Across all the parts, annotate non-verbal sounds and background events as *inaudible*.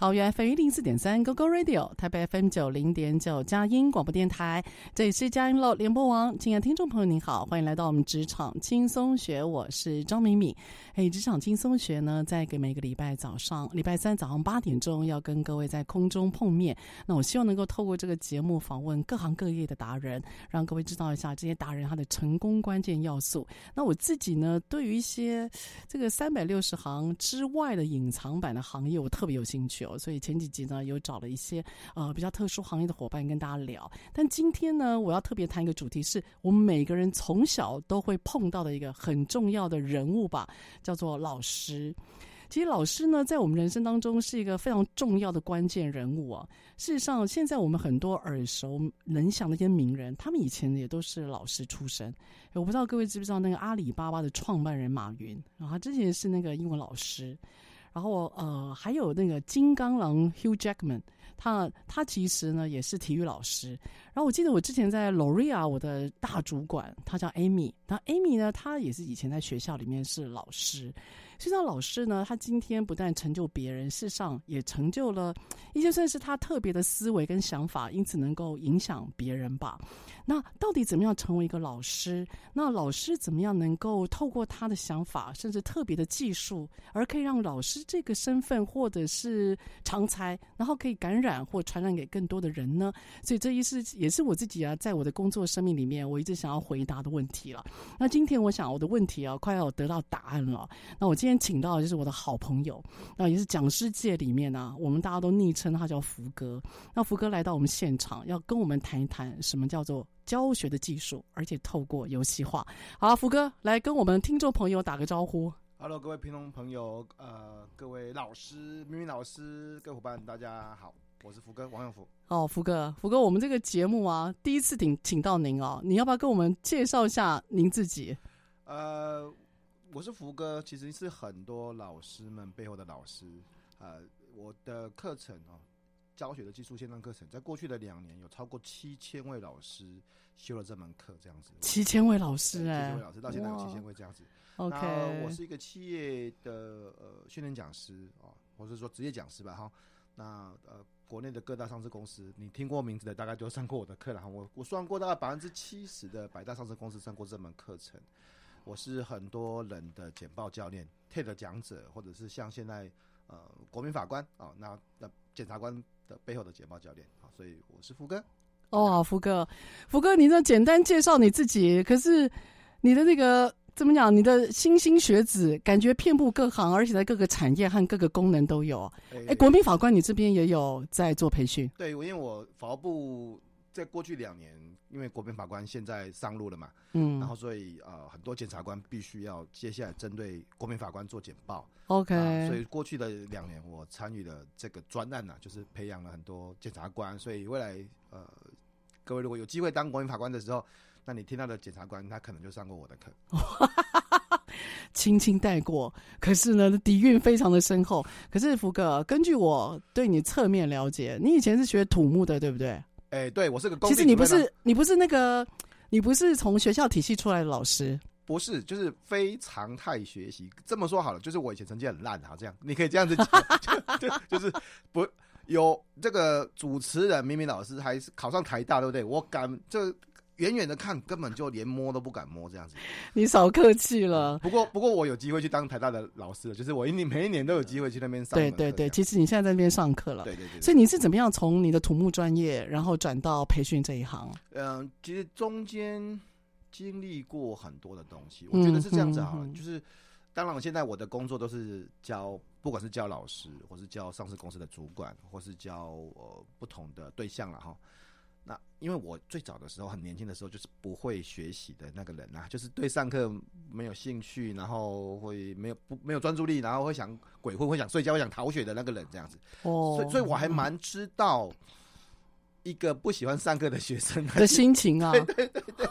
桃园 FM 一零四点三 GoGo Radio，台北 FM 九零点九佳音广播电台，这里是佳音乐联播网。亲爱的听众朋友，您好，欢迎来到我们职场轻松学，我是张敏敏。哎，职场轻松学呢，在给每个礼拜早上，礼拜三早上八点钟要跟各位在空中碰面。那我希望能够透过这个节目访问各行各业的达人，让各位知道一下这些达人他的成功关键要素。那我自己呢，对于一些这个三百六十行之外的隐藏版的行业，我特别有兴趣。所以前几集呢，有找了一些呃比较特殊行业的伙伴跟大家聊。但今天呢，我要特别谈一个主题，是我们每个人从小都会碰到的一个很重要的人物吧，叫做老师。其实老师呢，在我们人生当中是一个非常重要的关键人物啊。事实上，现在我们很多耳熟能详的一些名人，他们以前也都是老师出身。我不知道各位知不知道那个阿里巴巴的创办人马云，然后他之前是那个英文老师。然后呃，还有那个金刚狼 Hugh Jackman，他他其实呢也是体育老师。然后我记得我之前在 l o r e a 我的大主管他叫 Amy，那 Amy 呢，他也是以前在学校里面是老师。实际上，老师呢，他今天不但成就别人，事实上也成就了一些算是他特别的思维跟想法，因此能够影响别人吧。那到底怎么样成为一个老师？那老师怎么样能够透过他的想法，甚至特别的技术，而可以让老师这个身份或者是长才，然后可以感染或传染给更多的人呢？所以这一是也是我自己啊，在我的工作生命里面，我一直想要回答的问题了。那今天我想我的问题啊，快要得到答案了。那我今天。请到的就是我的好朋友，那也是讲师界里面呢、啊，我们大家都昵称他叫福哥。那福哥来到我们现场，要跟我们谈一谈什么叫做教学的技术，而且透过游戏化。好，福哥来跟我们听众朋友打个招呼。Hello，各位听众朋友，呃，各位老师，明明老师，各位伙伴，大家好，我是福哥王永福。哦，福哥，福哥，我们这个节目啊，第一次请请到您哦，你要不要跟我们介绍一下您自己？呃。我是福哥，其实是很多老师们背后的老师。呃，我的课程哦，教学的技术线上课程，在过去的两年有超过七千位老师修了这门课，这样子。七千位老师哎，七千位老师到现在有七千位这样子。OK，我是一个企业的呃训练讲师哦，或者说职业讲师吧哈。那呃，国内的各大上市公司，你听过名字的大概都上过我的课了哈。我我算过大概百分之七十的百大上市公司上过这门课程。我是很多人的简报教练，TED 讲者，或者是像现在呃国民法官啊、哦，那那检察官的背后的简报教练好，所以我是福哥。哦，福哥，福哥，你这简单介绍你自己，可是你的那个怎么讲？你的莘莘学子，感觉遍布各行，而且在各个产业和各个功能都有。哎、欸欸，国民法官，你这边也有在做培训？对，因为我法务部。在过去两年，因为国民法官现在上路了嘛，嗯，然后所以呃很多检察官必须要接下来针对国民法官做简报，OK，呃、所以过去的两年我参与了这个专案呐、啊，就是培养了很多检察官，所以未来呃各位如果有机会当国民法官的时候，那你听到的检察官他可能就上过我的课，轻轻带过，可是呢底蕴非常的深厚。可是福哥，根据我对你侧面了解，你以前是学土木的，对不对？哎、欸，对我是个公。其实你不是你不是那个你不是从学校体系出来的老师？不是，就是非常态学习。这么说好了，就是我以前成绩很烂啊，这样你可以这样子讲，就，*laughs* 是不有这个主持人明明老师还是考上台大，对不对？我敢就。远远的看，根本就连摸都不敢摸，这样子。你少客气了。不过，不过我有机会去当台大的老师，就是我一年每一年都有机会去那边上。对对对，其实你现在在那边上课了。对对对。所以你是怎么样从你的土木专业，然后转到培训这一行？嗯、呃，其实中间经历过很多的东西，我觉得是这样子好了。嗯、就是当然，现在我的工作都是教，不管是教老师，或是教上市公司的主管，或是教呃不同的对象了哈。那因为我最早的时候很年轻的时候就是不会学习的那个人啊，就是对上课没有兴趣，然后会没有不没有专注力，然后会想鬼混，会想睡觉，会想逃学的那个人这样子。哦，所以所以我还蛮知道一个不喜欢上课的学生的心情啊。对对对对对，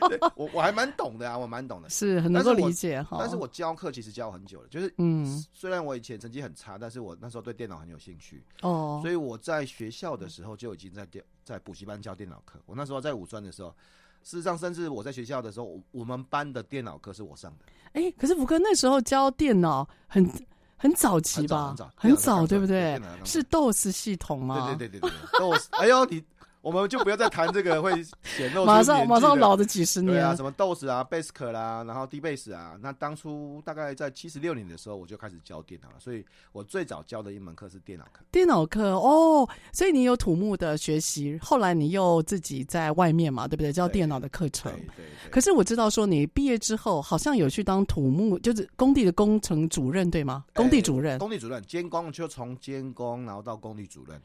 *laughs* 我我还蛮懂的啊，我蛮懂的，是很能够理解哈。但是我教课其实教很久了，就是嗯，虽然我以前成绩很差，但是我那时候对电脑很有兴趣哦，所以我在学校的时候就已经在电。在补习班教电脑课，我那时候在五专的时候，事实上，甚至我在学校的时候，我我们班的电脑课是我上的。哎、欸，可是福哥那时候教电脑很很早期吧？很早，很早，对不对？是 DOS 系统吗？对对对对对，DOS。哎呦，你。我们就不要再谈这个会显露马上马上老的几十年对啊，什么 DOS 啊、Basic 啦，然后 DBase 啊。那当初大概在七十六年的时候，我就开始教电脑了。所以我最早教的一门课是电脑课。电脑课哦，所以你有土木的学习，后来你又自己在外面嘛，对不对？教电脑的课程。对，对对对。可是我知道说你毕业之后，好像有去当土木，就是工地的工程主任，对吗？工地主任，工地主任，监工就从监工然后到工地主任。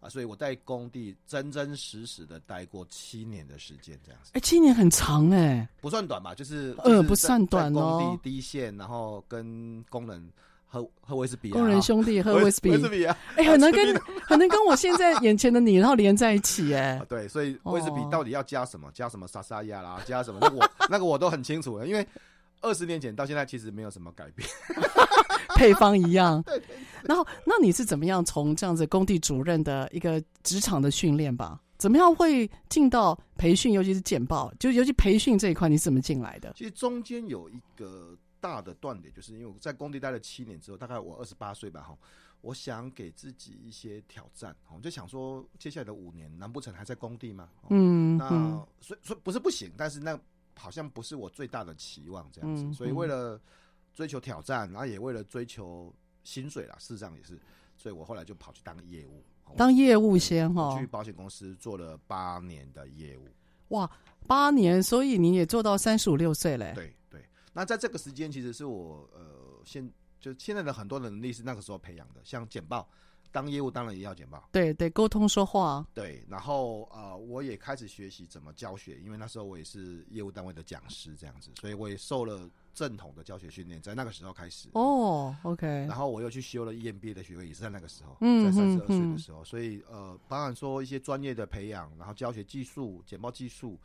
啊，所以我在工地真真实实的待过七年的时间，这样子。哎、欸，七年很长哎、欸，不算短吧？就是呃，不算短哦。工地第一线，然后跟工人喝喝威士比，工人兄弟喝 *laughs* 威士比，威士比啊！哎、欸，很能跟很能跟我现在眼前的你然后连在一起哎。对，所以威士比到底要加什么？加什么沙沙亚啦？加什么？那我 *laughs* 那个我都很清楚了，因为二十年前到现在其实没有什么改变。配方一样，*laughs* 然后那你是怎么样从这样子工地主任的一个职场的训练吧？怎么样会进到培训，尤其是简报，就尤其培训这一块，你是怎么进来的？其实中间有一个大的断点，就是因为我在工地待了七年之后，大概我二十八岁吧，哈，我想给自己一些挑战，我就想说，接下来的五年，难不成还在工地吗？嗯，那所以说不是不行，但是那好像不是我最大的期望，这样子，所以为了。追求挑战，然后也为了追求薪水啦，事实上也是，所以我后来就跑去当业务，当业务先哈，去保险公司做了八年的业务。哇，八年，所以你也做到三十五六岁嘞？对对，那在这个时间，其实是我呃，现就现在的很多能力是那个时候培养的，像简报。当业务当然也要简报，对对，沟通说话，对。然后呃，我也开始学习怎么教学，因为那时候我也是业务单位的讲师这样子，所以我也受了正统的教学训练，在那个时候开始。哦，OK。然后我又去修了 EMBA 的学位，也是在那个时候，嗯、在三十二岁的时候。嗯、所以呃，包含说一些专业的培养，然后教学技术、简报技术，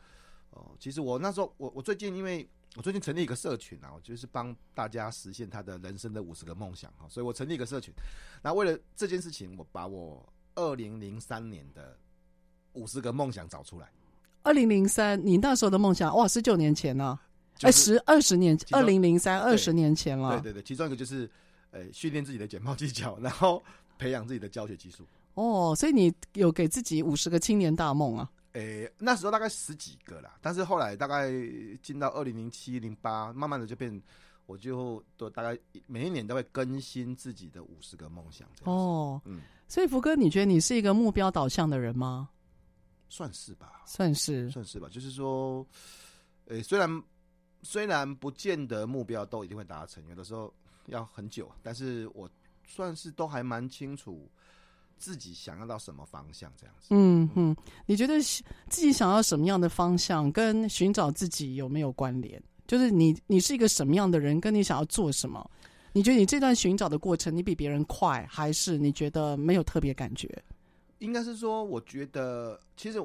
哦、呃，其实我那时候，我我最近因为。我最近成立一个社群啊，我就是帮大家实现他的人生的五十个梦想哈，所以我成立一个社群。那为了这件事情，我把我二零零三年的五十个梦想找出来。二零零三，你那时候的梦想哇，十九年前呢？哎，十二十年，二零零三二十年前了。对对对，其中一个就是呃，训练自己的简报技巧，然后培养自己的教学技术。哦，所以你有给自己五十个青年大梦啊？诶、欸，那时候大概十几个啦，但是后来大概进到二零零七零八，慢慢的就变，我就都大概每一年都会更新自己的五十个梦想。哦，嗯，所以福哥，你觉得你是一个目标导向的人吗？算是吧，算是，算是吧。就是说，诶、欸，虽然虽然不见得目标都一定会达成，有的时候要很久，但是我算是都还蛮清楚。自己想要到什么方向这样子？嗯嗯，你觉得自己想要什么样的方向，跟寻找自己有没有关联？就是你你是一个什么样的人，跟你想要做什么？你觉得你这段寻找的过程，你比别人快，还是你觉得没有特别感觉？应该是说，我觉得其实，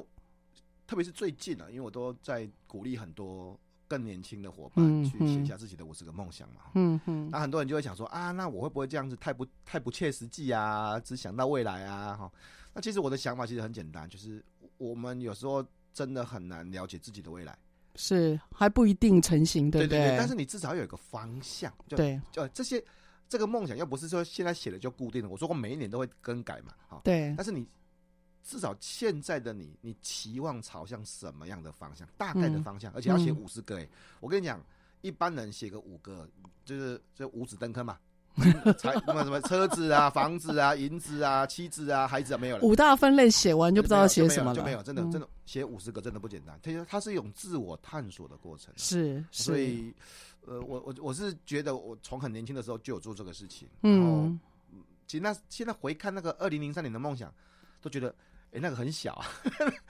特别是最近啊，因为我都在鼓励很多。更年轻的伙伴去写下自己的五十个梦想嘛，嗯哼，那很多人就会想说啊，那我会不会这样子太不太不切实际啊？只想到未来啊，哈。那其实我的想法其实很简单，就是我们有时候真的很难了解自己的未来，是还不一定成型，对不对？对对，但是你至少有一个方向，就对，就这些这个梦想又不是说现在写了就固定了。我说过每一年都会更改嘛，哈，对。但是你至少现在的你，你期望朝向什么样的方向？大概的方向，嗯、而且要写五十个哎、欸。我跟你讲，一般人写个五个，就是就五子登科嘛。*laughs* 财什么什么车子啊、*laughs* 房子啊、银子啊、妻子啊、孩子啊，没有了。五大分类写完就不知道写什么了，就没有，真的真的写五十个真的不简单。它它是一种自我探索的过程，是，所以呃，我我我是觉得我从很年轻的时候就有做这个事情。嗯，其实那现在回看那个二零零三年的梦想，都觉得。哎，那个很小，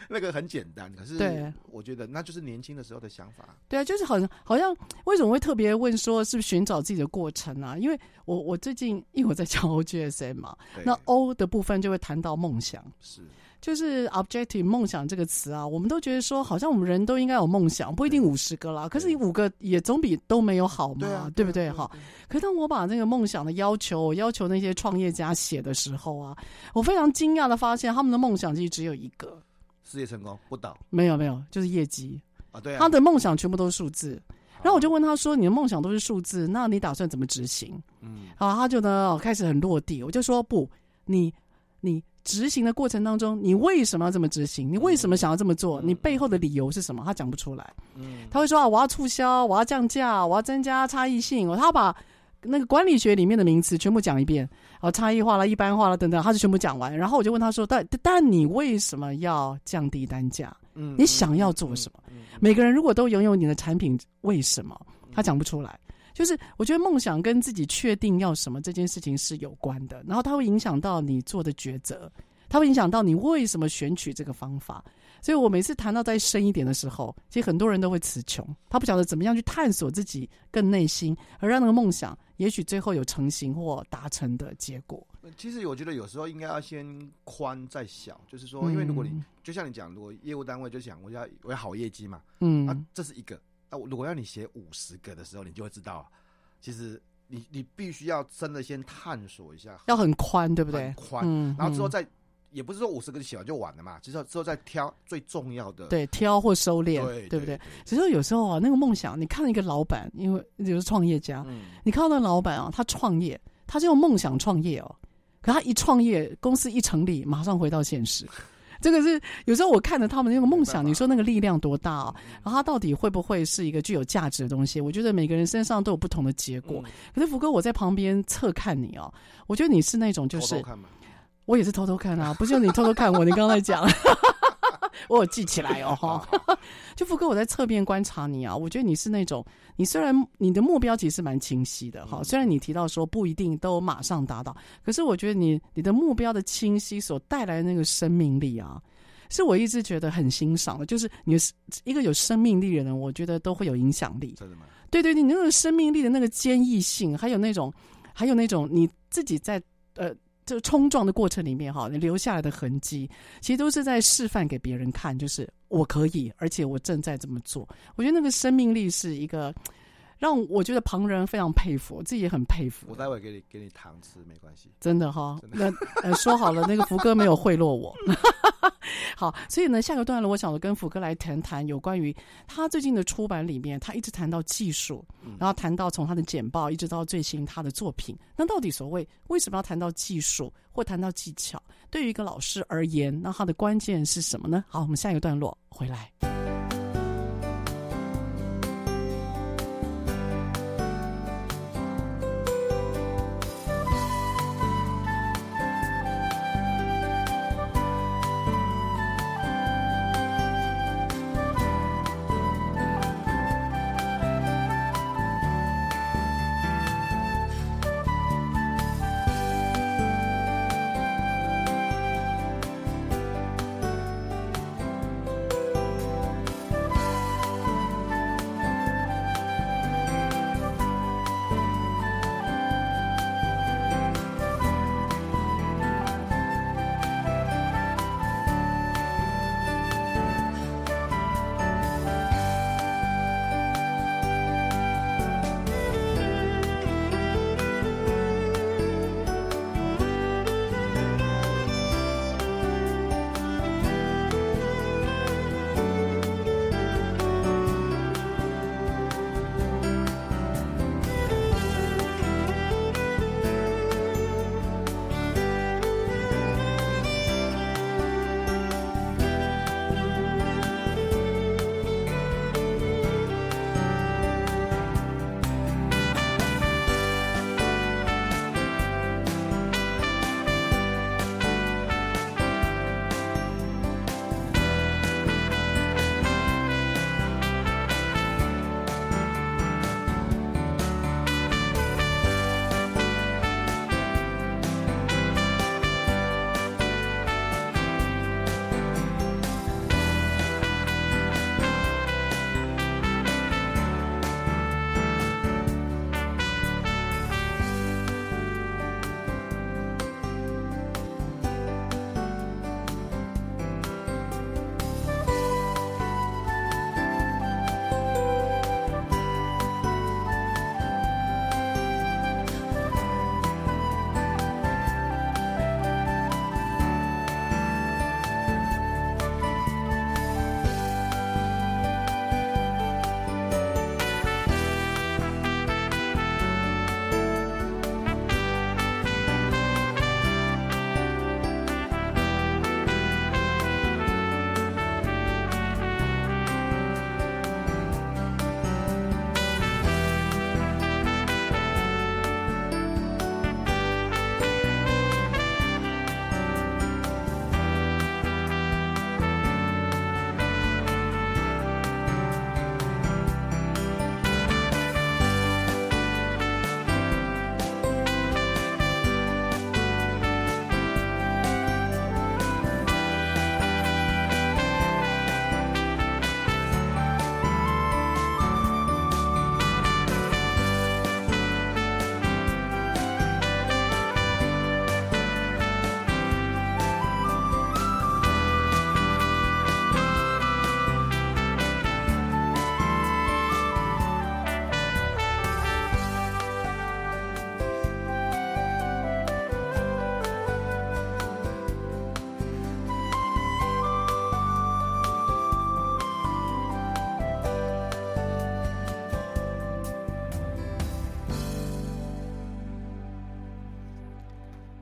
那个很简单，可是对，我觉得那就是年轻的时候的想法。对啊，就是好像好像为什么会特别问说是不是寻找自己的过程啊？因为我我最近因为我在教 OGSM 嘛，那 O 的部分就会谈到梦想。是。就是 objective 梦想这个词啊，我们都觉得说，好像我们人都应该有梦想，不一定五十个啦。可是你五个也总比都没有好嘛，对，啊、对不对？哈。可当我把那个梦想的要求，我要求那些创业家写的时候啊，我非常惊讶的发现，他们的梦想其实只有一个：事业成功不倒。没有没有，就是业绩啊。对啊。他的梦想全部都是数字。然后我就问他说：“你的梦想都是数字，那你打算怎么执行？”嗯。好，他就呢开始很落地。我就说：“不，你你。”执行的过程当中，你为什么要这么执行？你为什么想要这么做？你背后的理由是什么？他讲不出来。嗯，他会说啊，我要促销，我要降价，我要增加差异性。他把那个管理学里面的名词全部讲一遍，啊，差异化了、一般化了等等，他就全部讲完。然后我就问他说：但但你为什么要降低单价？嗯，你想要做什么？每个人如果都拥有你的产品，为什么？他讲不出来。就是我觉得梦想跟自己确定要什么这件事情是有关的，然后它会影响到你做的抉择，它会影响到你为什么选取这个方法。所以我每次谈到再深一点的时候，其实很多人都会词穷，他不晓得怎么样去探索自己更内心，而让那个梦想也许最后有成型或达成的结果。其实我觉得有时候应该要先宽再小，就是说，因为如果你、嗯、就像你讲，如果业务单位就想我要我要好业绩嘛，嗯，啊，这是一个。那如果要你写五十个的时候，你就会知道，其实你你必须要真的先探索一下，要很宽，对不对？宽，嗯，然后之后再，嗯、也不是说五十个就写完就完了嘛，之后之后再挑最重要的，对，挑或收敛，对，对不对？其实有时候啊，那个梦想，你看一个老板，因为就是创业家，嗯，你看到那个老板啊，他创业，他就用梦想创业哦，可他一创业，公司一成立，马上回到现实。这个是有时候我看着他们那个梦想，你说那个力量多大啊？然后它到底会不会是一个具有价值的东西？我觉得每个人身上都有不同的结果。可是福哥，我在旁边侧看你哦，我觉得你是那种就是，我也是偷偷看啊，不是你偷偷看我，你刚才讲。*laughs* 我有记起来哦，*laughs* 哈，*laughs* 就福哥，我在侧面观察你啊，我觉得你是那种，你虽然你的目标其实蛮清晰的，哈，虽然你提到说不一定都马上达到，可是我觉得你你的目标的清晰所带来的那个生命力啊，是我一直觉得很欣赏的，就是你是一个有生命力的人，我觉得都会有影响力。真的吗？对对对，你那个生命力的那个坚毅性，还有那种，还有那种你自己在呃。这冲撞的过程里面，哈，你留下来的痕迹，其实都是在示范给别人看，就是我可以，而且我正在这么做。我觉得那个生命力是一个让我觉得旁人非常佩服，我自己也很佩服。我待会给你给你糖吃，没关系。真的哈，那呃说好了，那个福哥没有贿赂我。*laughs* 好，所以呢，下个段落，我想跟福哥来谈谈有关于他最近的出版里面，他一直谈到技术，然后谈到从他的简报一直到最新他的作品。那到底所谓为什么要谈到技术或谈到技巧？对于一个老师而言，那他的关键是什么呢？好，我们下一个段落回来。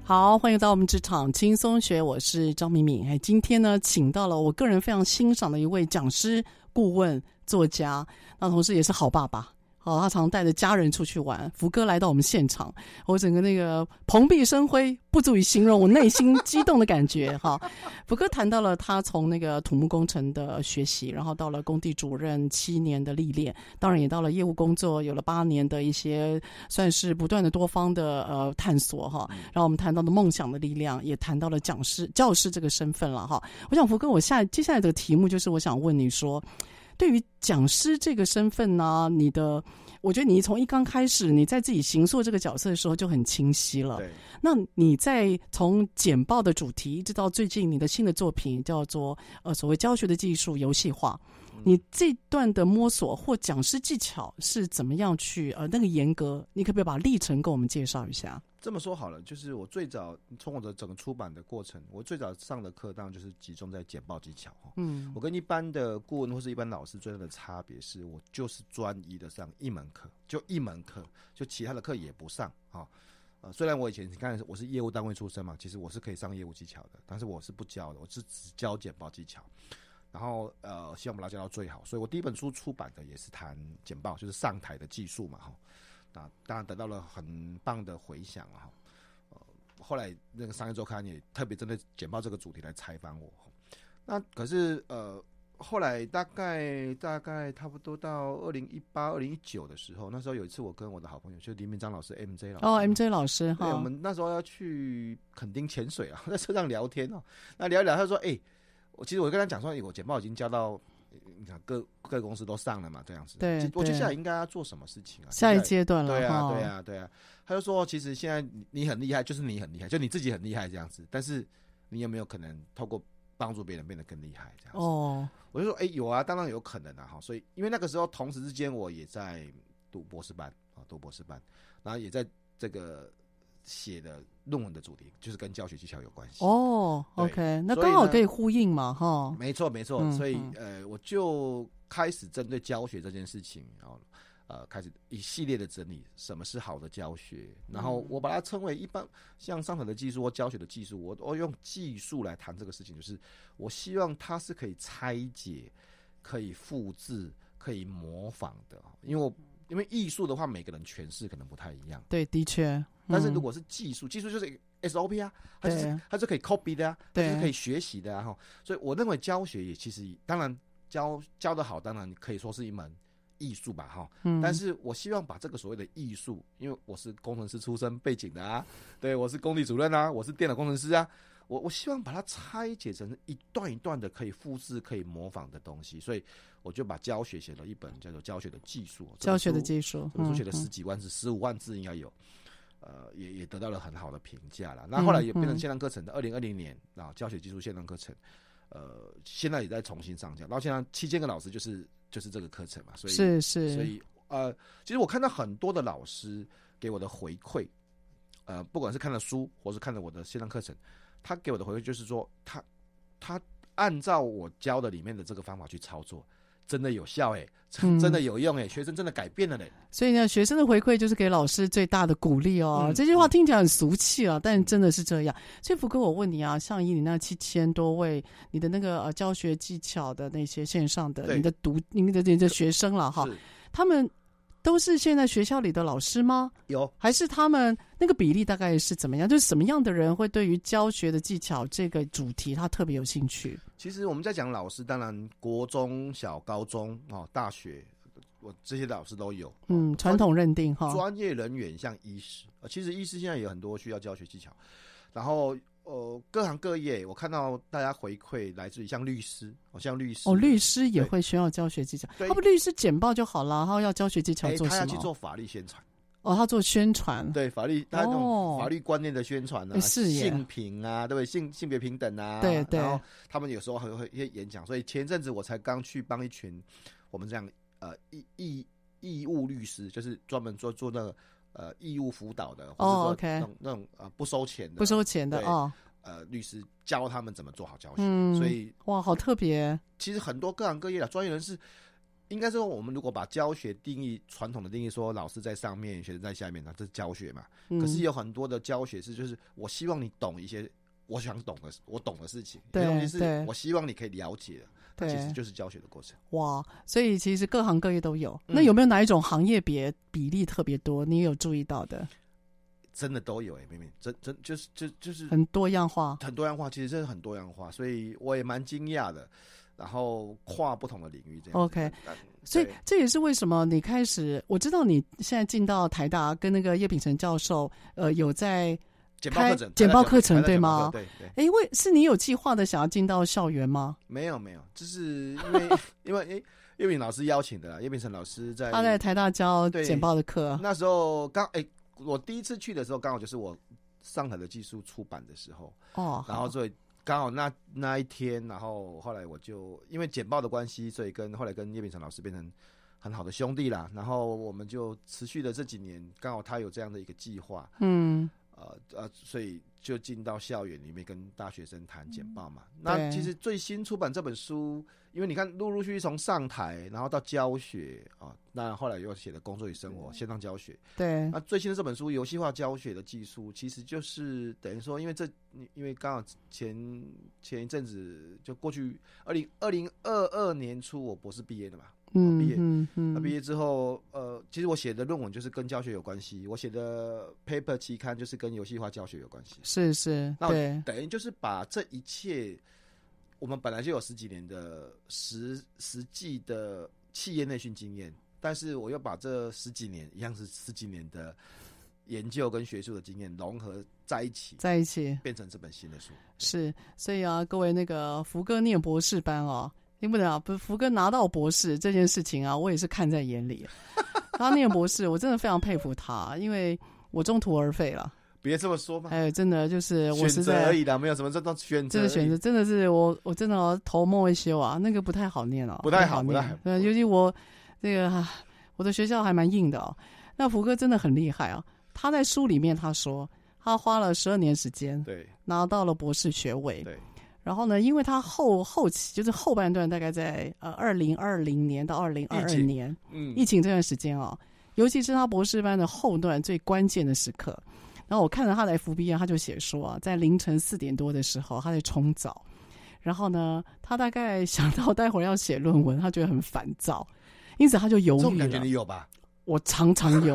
好，欢迎到我们职场轻松学，我是张敏敏。哎，今天呢，请到了我个人非常欣赏的一位讲师、顾问、作家，那同时也是好爸爸。哦，他常带着家人出去玩。福哥来到我们现场，我整个那个蓬荜生辉，不足以形容我内心 *laughs* 激动的感觉。哈，福哥谈到了他从那个土木工程的学习，然后到了工地主任七年的历练，当然也到了业务工作，有了八年的一些算是不断的多方的呃探索哈。然后我们谈到的梦想的力量，也谈到了讲师、教师这个身份了哈。我想福哥，我下接下来的题目就是我想问你说。对于讲师这个身份呢、啊，你的，我觉得你从一刚开始，你在自己行塑这个角色的时候就很清晰了。对。那你在从简报的主题，一直到最近你的新的作品叫做呃所谓教学的技术游戏化，嗯、你这段的摸索或讲师技巧是怎么样去呃那个严格？你可不可以把历程跟我们介绍一下？这么说好了，就是我最早从我的整个出版的过程，我最早上的课当然就是集中在简报技巧。嗯，我跟一般的顾问或是一般老师最大的差别是我就是专一的上一门课，就一门课，就其他的课也不上啊。呃，虽然我以前你看我是业务单位出身嘛，其实我是可以上业务技巧的，但是我是不教的，我是只教简报技巧。然后呃，希望把它教到最好，所以我第一本书出版的也是谈简报，就是上台的技术嘛，哈。那，当然得到了很棒的回响哈！呃，后来那个商业周刊也特别针对简报这个主题来采访我。那可是呃，后来大概大概差不多到二零一八、二零一九的时候，那时候有一次我跟我的好朋友，就是林明章老师 MJ 老师哦，MJ 老师哈，我们那时候要去垦丁潜水啊，*laughs* 在车上聊天哦，那聊一聊，他说：“哎、欸，我其实我跟他讲说，我简报已经交到。”你看各各公司都上了嘛，这样子。对，我接下来应该要做什么事情啊？下一阶段了。对啊，对啊，对啊。他就说，其实现在你很厉害，就是你很厉害，就你自己很厉害这样子。但是你有没有可能透过帮助别人变得更厉害这样子？哦，我就说，哎，有啊，当然有可能啊。哈，所以因为那个时候同时之间我也在读博士班啊，读博士班，然后也在这个。写的论文的主题就是跟教学技巧有关系哦。Oh, OK，那刚好可以呼应嘛，哈。没错，没错。嗯、所以呃，我就开始针对教学这件事情，然后呃，开始一系列的整理什么是好的教学，然后我把它称为一般像上台的技术或教学的技术，我我用技术来谈这个事情，就是我希望它是可以拆解、可以复制、可以模仿的，因为我。因为艺术的话，每个人诠释可能不太一样。对，的确。嗯、但是如果是技术，技术就是 SOP 啊，它是它是可以 copy 的啊，对，是可以学习的啊。哈，所以我认为教学也其实当然教教的好，当然可以说是一门艺术吧。哈，嗯。但是我希望把这个所谓的艺术，因为我是工程师出身背景的啊，对，我是工地主任啊，我是电脑工程师啊。我我希望把它拆解成一段一段的可以复制、可以模仿的东西，所以我就把教学写了一本叫做《教学的技术》。教学的技术，这本书写了十几万字，十五万字应该有，呃，也也得到了很好的评价了。那后来也变成线上课程的，二零二零年啊，教学技术线上课程，呃，现在也在重新上架。然后现在七千个老师就是就是这个课程嘛，所以是是，所以呃，其实我看到很多的老师给我的回馈，呃，不管是看了书，或是看了我的线上课程。他给我的回馈就是说，他他按照我教的里面的这个方法去操作，真的有效哎、欸，真的有用哎、欸，嗯、学生真的改变了嘞、欸。所以呢，学生的回馈就是给老师最大的鼓励哦。嗯、这句话听起来很俗气啊，但真的是这样。所以福哥，我问你啊，像以你那七千多位你的那个呃教学技巧的那些线上的你的读你的你的学生了哈，他们。都是现在学校里的老师吗？有，还是他们那个比例大概是怎么样？就是什么样的人会对于教学的技巧这个主题他特别有兴趣？其实我们在讲老师，当然国中小、高中哦，大学，我这些老师都有。嗯，传统认定哈，专业人员像医师，其实医师现在有很多需要教学技巧，然后。呃，各行各业，我看到大家回馈来自于像律师，哦，像律师，哦，律师也会需要教学技巧。他不律师简报就好了，然后要教学技巧做什么？他要去做法律宣传。哦，他做宣传，对法律，他那种法律观念的宣传啊，性平啊，对不对？性性别平等啊，对对。然后他们有时候还会一些演讲，所以前阵子我才刚去帮一群我们这样呃义义义务律师，就是专门做做那个。呃，义务辅导的，或者说那种、oh. 那种呃不收钱的，不收钱的哦。呃，律师教他们怎么做好教学，嗯、所以哇，好特别。其实很多各行各业的专业人士，应该说，我们如果把教学定义传统的定义说，老师在上面，学生在下面，那这是教学嘛？嗯、可是有很多的教学是，就是我希望你懂一些我想懂的，我懂的事情。对，有些东西是我希望你可以了解的。对，其实就是教学的过程。哇，所以其实各行各业都有。嗯、那有没有哪一种行业别比例特别多？你有注意到的？真的都有哎、欸，明明真真就是就就是很多样化，很多样化，其实真的很多样化，所以我也蛮惊讶的。然后跨不同的领域这样。OK，所以这也是为什么你开始，我知道你现在进到台大，跟那个叶秉成教授，呃，有在简报课程，简报课程对吗？对对。哎，因为是你有计划的想要进到校园吗？没有没有，就是因为 *laughs* 因为哎，叶丙老师邀请的啦，叶丙成老师在他在台大教简报的课，那时候刚哎。我第一次去的时候，刚好就是我上海的技术出版的时候哦，然后所以刚好那那一天，然后后来我就因为简报的关系，所以跟后来跟叶丙成老师变成很好的兄弟啦。然后我们就持续的这几年，刚好他有这样的一个计划，嗯，呃呃，所以就进到校园里面跟大学生谈简报嘛。嗯、那其实最新出版这本书。因为你看，陆陆续续从上台，然后到教学啊，那后来又写的工作与生活线上教学。对。那最新的这本书，游戏化教学的技术，其实就是等于说，因为这，因为刚好前前一阵子就过去二零二零二二年初，我博士毕业的嘛，嗯，毕业，嗯嗯。那毕业之后，呃，其实我写的论文就是跟教学有关系，我写的 paper 期刊就是跟游戏化教学有关系。是是。那我等于就是把这一切。我们本来就有十几年的实实际的企业内训经验，但是我又把这十几年一样是十几年的研究跟学术的经验融合在一起，在一起变成这本新的书。是，所以啊，各位那个福哥念博士班哦，听不了，不是福哥拿到博士这件事情啊，我也是看在眼里。*laughs* 他念博士，我真的非常佩服他，因为我中途而废了。别这么说嘛！哎，真的就是我实在选择而已的，没有什么这种选择。这个选择真的是我，我真的哦，头梦一休啊，那个不太好念哦，不太好，念。对，尤其我这个我的学校还蛮硬的哦。那福哥真的很厉害啊！他在书里面他说，他花了十二年时间，对，拿到了博士学位。对。然后呢，因为他后后期就是后半段，大概在呃二零二零年到二零二二年，嗯，疫情这段时间哦，尤其是他博士班的后段最关键的时刻。然后我看到他的 FB 啊，他就写说啊，在凌晨四点多的时候，他在冲澡。然后呢，他大概想到待会儿要写论文，他觉得很烦躁，因此他就犹豫了。这种感觉你有吧？我常常有。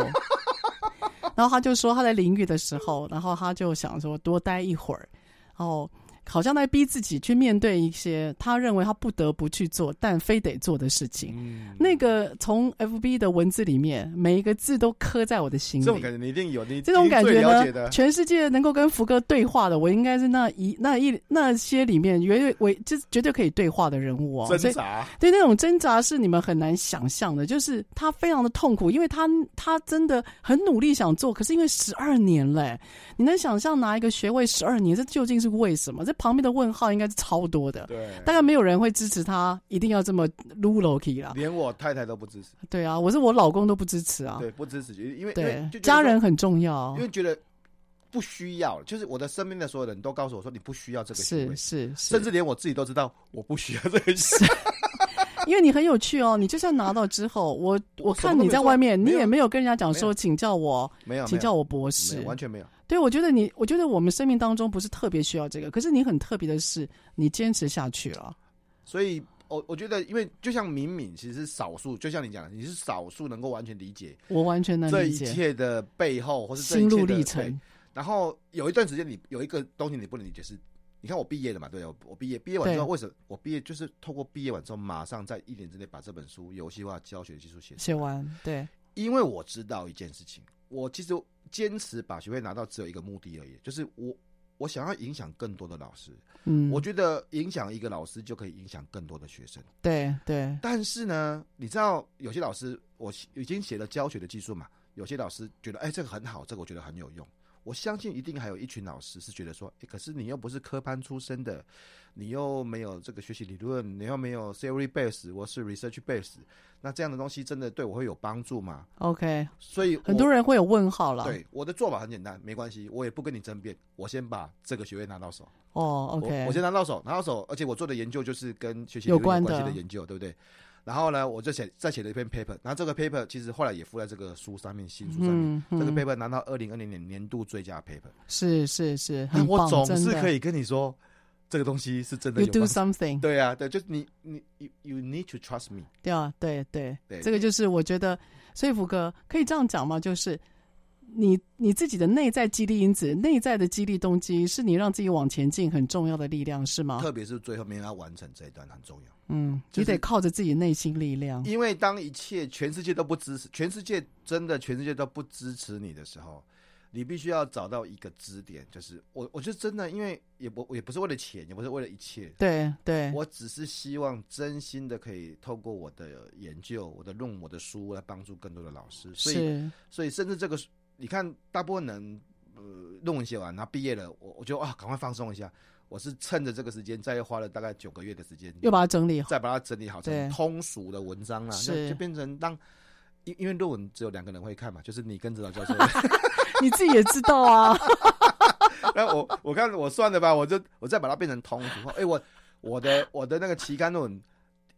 *laughs* 然后他就说他在淋浴的时候，然后他就想说多待一会儿，然后。好像在逼自己去面对一些他认为他不得不去做但非得做的事情。嗯、那个从 FB 的文字里面，每一个字都刻在我的心里。这种感觉你一定有，你这种感觉呢？全世界能够跟福哥对话的，我应该是那一那一那些里面绝对为就是绝对可以对话的人物哦。挣扎，对那种挣扎是你们很难想象的，就是他非常的痛苦，因为他他真的很努力想做，可是因为十二年嘞，你能想象拿一个学位十二年，这究竟是为什么？这旁边的问号应该是超多的，对，大概没有人会支持他一定要这么撸楼梯了，连我太太都不支持。对啊，我是我老公都不支持啊，对，不支持，因为对家人很重要，因为觉得不需要，就是我的身边的所有人都告诉我说你不需要这个是是，是，甚至连我自己都知道我不需要这个。*laughs* 因为你很有趣哦，你就算拿到之后，我我看你在外面，你也没有跟人家讲说，请叫我，没有，请叫我博士，完全没有。对，我觉得你，我觉得我们生命当中不是特别需要这个，可是你很特别的是，你坚持下去了。所以，我我觉得，因为就像敏敏，其实是少数，就像你讲的，你是少数能够完全理解，我完全能理解这一切的背后，或是心路历程。然后有一段时间，你有一个东西你不能理解是，你看我毕业了嘛？对，我我毕业，毕业完之后，为什么我毕业就是透过毕业完之后，马上在一年之内把这本书游戏化教学技术写写完？对，因为我知道一件事情，我其实。坚持把学位拿到只有一个目的而已，就是我我想要影响更多的老师。嗯，我觉得影响一个老师就可以影响更多的学生。对对。但是呢，你知道有些老师我已经写了教学的技术嘛，有些老师觉得哎这个很好，这个我觉得很有用。我相信一定还有一群老师是觉得说，可是你又不是科班出身的，你又没有这个学习理论，你又没有 theory base，我是 research base。那这样的东西真的对我会有帮助吗？OK，所以很多人会有问号了。对，我的做法很简单，没关系，我也不跟你争辩，我先把这个学位拿到手。哦，OK，我，我先拿到手，拿到手，而且我做的研究就是跟学习有关系的研究，对不对？然后呢，我就写再写了一篇 paper，然后这个 paper 其实后来也附在这个书上面，新书上面。这个 paper 拿到二零二零年年度最佳 paper。是是是，很，我总是可以跟你说，这个东西是真的有。You do something。对啊，对，就是你你 you you need to trust me。对啊，对对对，这个就是我觉得，所以福哥可以这样讲吗？就是。你你自己的内在激励因子，内在的激励动机，是你让自己往前进很重要的力量，是吗？特别是最后面要完成这一段很重要。嗯，你得靠着自己内心力量。因为当一切全世界都不支持，全世界真的全世界都不支持你的时候，你必须要找到一个支点，就是我，我就真的，因为也不也不是为了钱，也不是为了一切，对对，我只是希望真心的可以透过我的研究、我的论文、我的书来帮助更多的老师。所以，所以甚至这个。你看，大部分人，呃，论文写完，然后毕业了，我我就啊，赶快放松一下。我是趁着这个时间，再花了大概九个月的时间，又把它整理好，再把它整理好成通俗的文章了，就就变成当，因因为论文只有两个人会看嘛，就是你跟指导教授，*laughs* 你自己也知道啊。*laughs* 那我我看我算了吧，我就我再把它变成通俗。哎、欸，我我的我的那个期刊论文。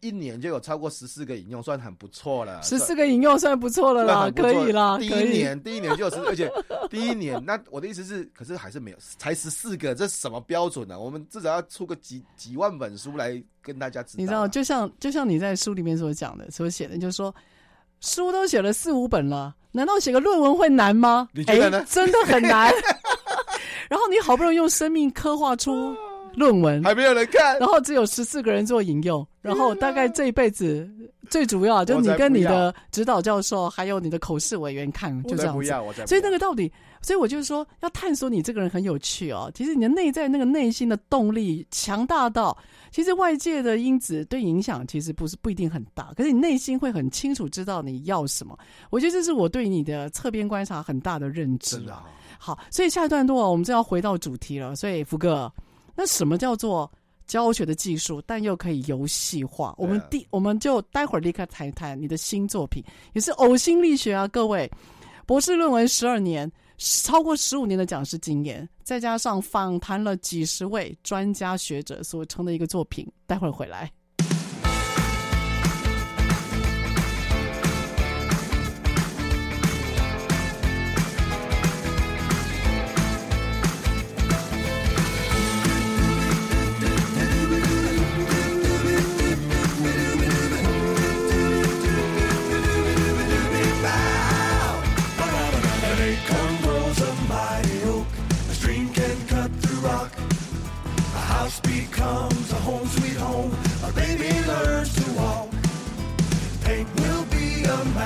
一年就有超过十四个引用，算很不错了。十四个引用算不错了啦，可以啦。第一年，第一年就有十，而且第一年，那我的意思是，可是还是没有，才十四个，这是什么标准呢、啊？我们至少要出个几几万本书来跟大家知道。你知道，就像就像你在书里面所讲的、所写的，就是说，书都写了四五本了，难道写个论文会难吗？你觉得呢？真的很难。*laughs* 然后你好不容易用生命刻画出。论文还没有人看，然后只有十四个人做引用，然后大概这一辈子最主要就是你跟你的指导教授还有你的口试委员看，就这样子。所以那个到底，所以我就是说要探索你这个人很有趣哦。其实你的内在那个内心的动力强大到，其实外界的因子对影响其实不是不一定很大，可是你内心会很清楚知道你要什么。我觉得这是我对你的侧边观察很大的认知啊。好，所以下一段落我们就要回到主题了。所以福哥。那什么叫做教学的技术，但又可以游戏化？我们第我们就待会儿立刻谈一谈你的新作品，也是呕心沥血啊！各位，博士论文十二年，超过十五年的讲师经验，再加上访谈了几十位专家学者所成的一个作品，待会儿回来。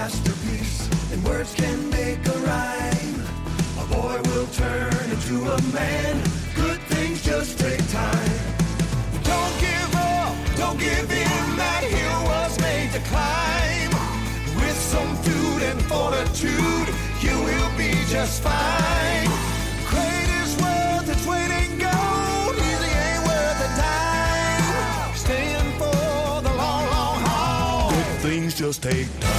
masterpiece, and words can make a rhyme. A boy will turn into a man. Good things just take time. Don't give up, don't give in. That hill was made to climb. With some food and fortitude, you will be just fine. Great is worth its weight in gold. Easy ain't worth a dime. Stand for the long, long haul. Good things just take time.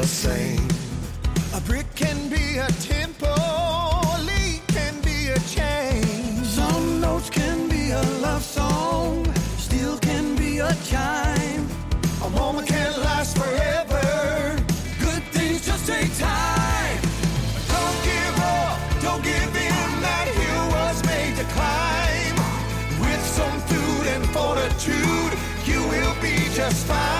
the same. A brick can be a temple, a lead can be a chain. Some notes can be a love song, Steel can be a chime. A moment can last forever. Good things just take time. Don't give up, don't give in. That hill was made to climb. With some food and fortitude, you will be just fine.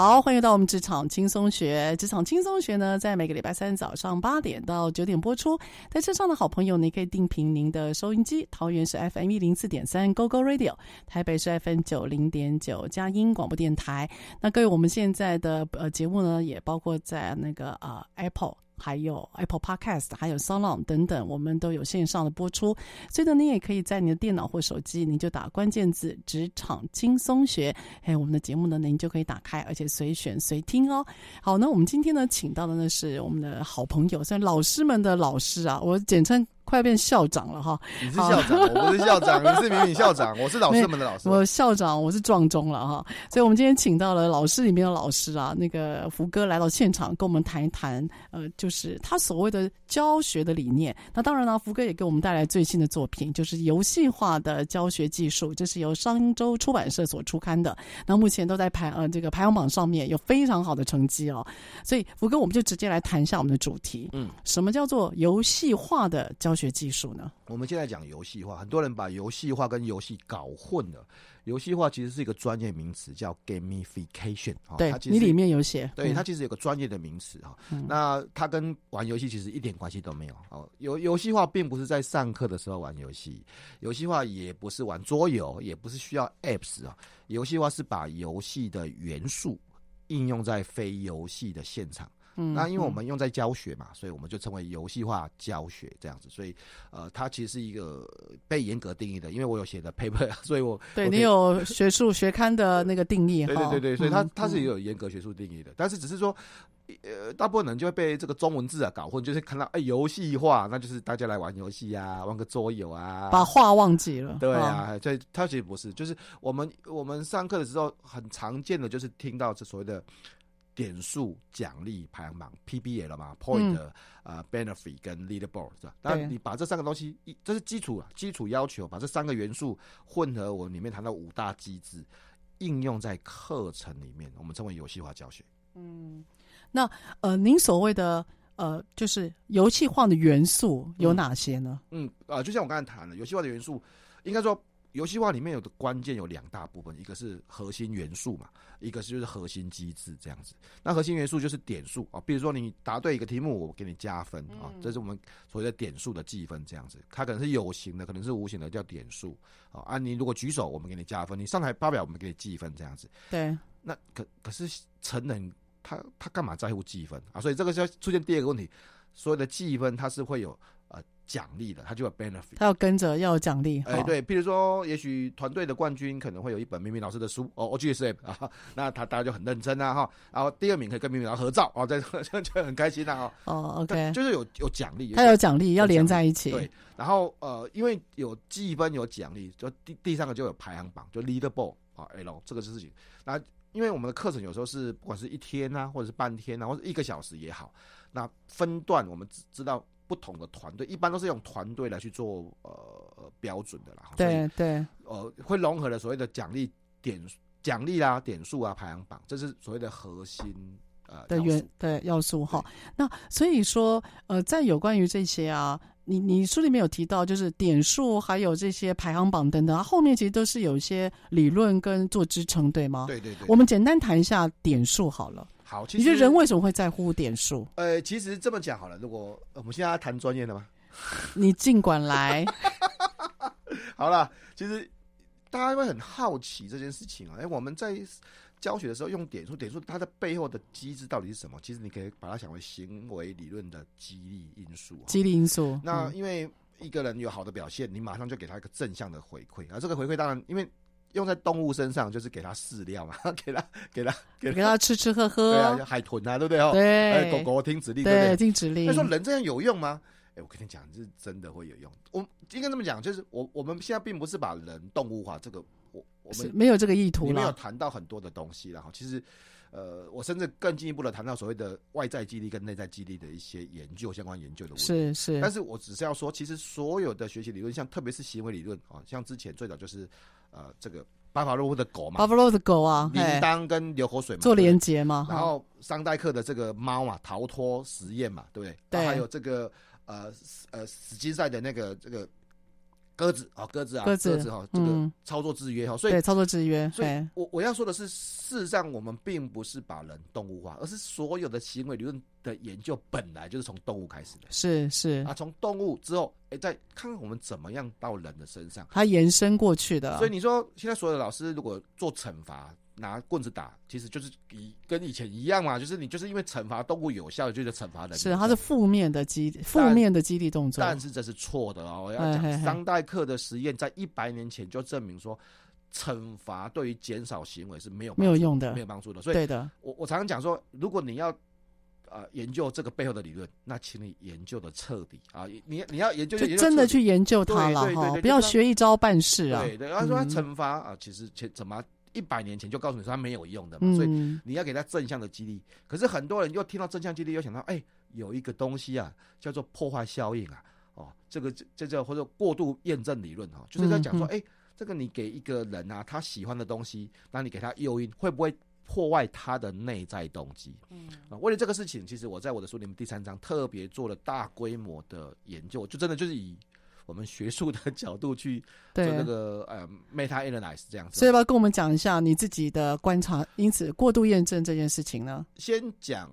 好，欢迎到我们职场轻松学。职场轻松学呢，在每个礼拜三早上八点到九点播出。在车上的好朋友，你可以定频您的收音机。桃园是 FM 一零四点三 Go Go Radio，台北是 FM 九零点九佳音广播电台。那各位，我们现在的呃节目呢，也包括在那个呃 Apple。还有 Apple Podcast，还有 SoundOn 等等，我们都有线上的播出。所以呢，您也可以在你的电脑或手机，您就打关键字“职场轻松学”，哎，我们的节目呢，您就可以打开，而且随选随听哦。好，那我们今天呢，请到的呢是我们的好朋友，算老师们的老师啊，我简称。快变校长了哈！你是校长，我不是校长，你是明明校长，我是老师们的老师。我校长，我是撞钟了哈。所以，我们今天请到了老师里面的老师啊，那个福哥来到现场，跟我们谈一谈，呃，就是他所谓的教学的理念。那当然了，福哥也给我们带来最新的作品，就是游戏化的教学技术，这是由商周出版社所出刊的。那目前都在排呃这个排行榜上面有非常好的成绩哦。所以，福哥，我们就直接来谈一下我们的主题。嗯，什么叫做游戏化的教学技术呢？我们现在讲游戏化，很多人把游戏化跟游戏搞混了。游戏化其实是一个专业名词，叫 gamification。对，它你里面有写。对，它其实有个专业的名词哈。嗯、那它跟玩游戏其实一点关系都没有。哦，游游戏化并不是在上课的时候玩游戏，游戏化也不是玩桌游，也不是需要 apps 啊。游戏化是把游戏的元素应用在非游戏的现场。嗯，那因为我们用在教学嘛，所以我们就称为游戏化教学这样子。所以，呃，它其实是一个被严格定义的，因为我有写的 paper，*laughs* 所以我对你有学术学刊的那个定义。*laughs* 对对对对，所以它它是有严格学术定义的。但是只是说，呃，大部分人就会被这个中文字啊搞混，就是看到哎游戏化，那就是大家来玩游戏啊，玩个桌游啊，把话忘记了。对啊，所以它其实不是，就是我们我们上课的时候很常见的就是听到这所谓的。点数奖励排行榜 PBL 嘛，Point 呃、Benefit 跟 Leaderboard 是吧？但你把这三个东西，一这是基础啊，基础要求，把这三个元素混合，我里面谈到五大机制，应用在课程里面，我们称为游戏化教学。嗯，那呃，您所谓的呃，就是游戏化的元素有哪些呢？嗯啊、呃，就像我刚才谈的，游戏化的元素应该说。游戏化里面有的关键有两大部分，一个是核心元素嘛，一个是就是核心机制这样子。那核心元素就是点数啊，比如说你答对一个题目，我给你加分啊，这是我们所谓的点数的计分这样子。它可能是有形的，可能是无形的，叫点数啊。你如果举手，我们给你加分；你上台发表，我们给你计分这样子。对。那可可是成人他他干嘛在乎计分啊？所以这个就要出现第二个问题，所有的计分它是会有。奖励的，他就有 benefit，他要跟着要有奖励。哎，对，譬如说，也许团队的冠军可能会有一本明明老师的书哦，OGSAP *laughs* 啊，那他大家就很认真啊哈。然后第二名可以跟明明老师合照哦，这样就很开心啊哦。哦，OK，就是有有奖励，他有奖励要连在一起。对，然后呃，因为有积分有奖励，就第第三个就有排行榜，就 leaderboard 啊，L 这个事情。那因为我们的课程有时候是不管是一天啊，或者是半天啊，或者一个小时也好，那分段我们知知道。不同的团队一般都是用团队来去做呃标准的啦。对对，呃，会融合了所谓的奖励点奖励啊点数啊排行榜，这是所谓的核心呃的元的要素哈。那所以说呃，在有关于这些啊，你你书里面有提到，就是点数还有这些排行榜等等，后面其实都是有一些理论跟做支撑，对吗？对对对。我们简单谈一下点数好了。好，其实你觉得人为什么会在乎点数？呃，其实这么讲好了，如果我们现在要谈专业的吗？*laughs* 你尽管来。*laughs* 好了，其实大家会很好奇这件事情啊。哎，我们在教学的时候用点数，点数它的背后的机制到底是什么？其实你可以把它想为行为理论的激励因素。激励因素。那因为一个人有好的表现，你马上就给他一个正向的回馈，啊这个回馈当然因为。用在动物身上，就是给它饲料嘛，*laughs* 给它给它给给它吃吃喝喝，对啊，海豚啊，对不对哦？对，狗狗听指令，对，对不对？听指令。他说人这样有用吗？哎，我跟你讲，是真的会有用。我应该这么讲，就是我我们现在并不是把人动物化，这个我我们没有这个意图，没有谈到很多的东西，然后其实。呃，我甚至更进一步的谈到所谓的外在激励跟内在激励的一些研究，相关研究的问题。是是，但是我只是要说，其实所有的学习理论，像特别是行为理论啊，像之前最早就是呃这个巴伐洛夫的狗嘛，巴伐洛夫的狗啊，铃铛跟流口水嘛，做连接嘛。然后桑代克的这个猫嘛，逃脱实验嘛，对不对？对。还有这个呃呃史金赛的那个这个。鸽子啊，鸽子啊，鸽子哈，这个操作制约哈，所以对操作制约。所以我我要说的是，事实上我们并不是把人动物化，而是所有的行为理论的研究本来就是从动物开始的。是是啊，从动物之后，哎，再看看我们怎么样到人的身上，它延伸过去的。所以你说现在所有的老师如果做惩罚。拿棍子打，其实就是以跟以前一样嘛，就是你就是因为惩罚动物有效，就是惩罚人。是，它是负面的激负面的激励动作。但是这是错的哦，我要讲桑代克的实验，在一百年前就证明说，惩罚对于减少行为是没有没有用的，没有帮助的。所以，对的，我我常常讲说，如果你要。呃，研究这个背后的理论，那请你研究的彻底啊！你你要研究，就真的去研究它了哈，不要学一招半式啊。对对，他说他惩罚啊，其实前怎么一百年前就告诉你说它没有用的嘛，所以你要给他正向的激励。可是很多人又听到正向激励，又想到哎，有一个东西啊，叫做破坏效应啊，哦，这个这叫或者过度验证理论哈，就是在讲说，哎，这个你给一个人啊，他喜欢的东西，那你给他诱因，会不会？破坏他的内在动机。嗯，啊，为了这个事情，其实我在我的书里面第三章特别做了大规模的研究，就真的就是以我们学术的角度去 *laughs* 做那个呃 meta analysis 这样子。所以要不要跟我们讲一下你自己的观察？因此，过度验证这件事情呢？先讲。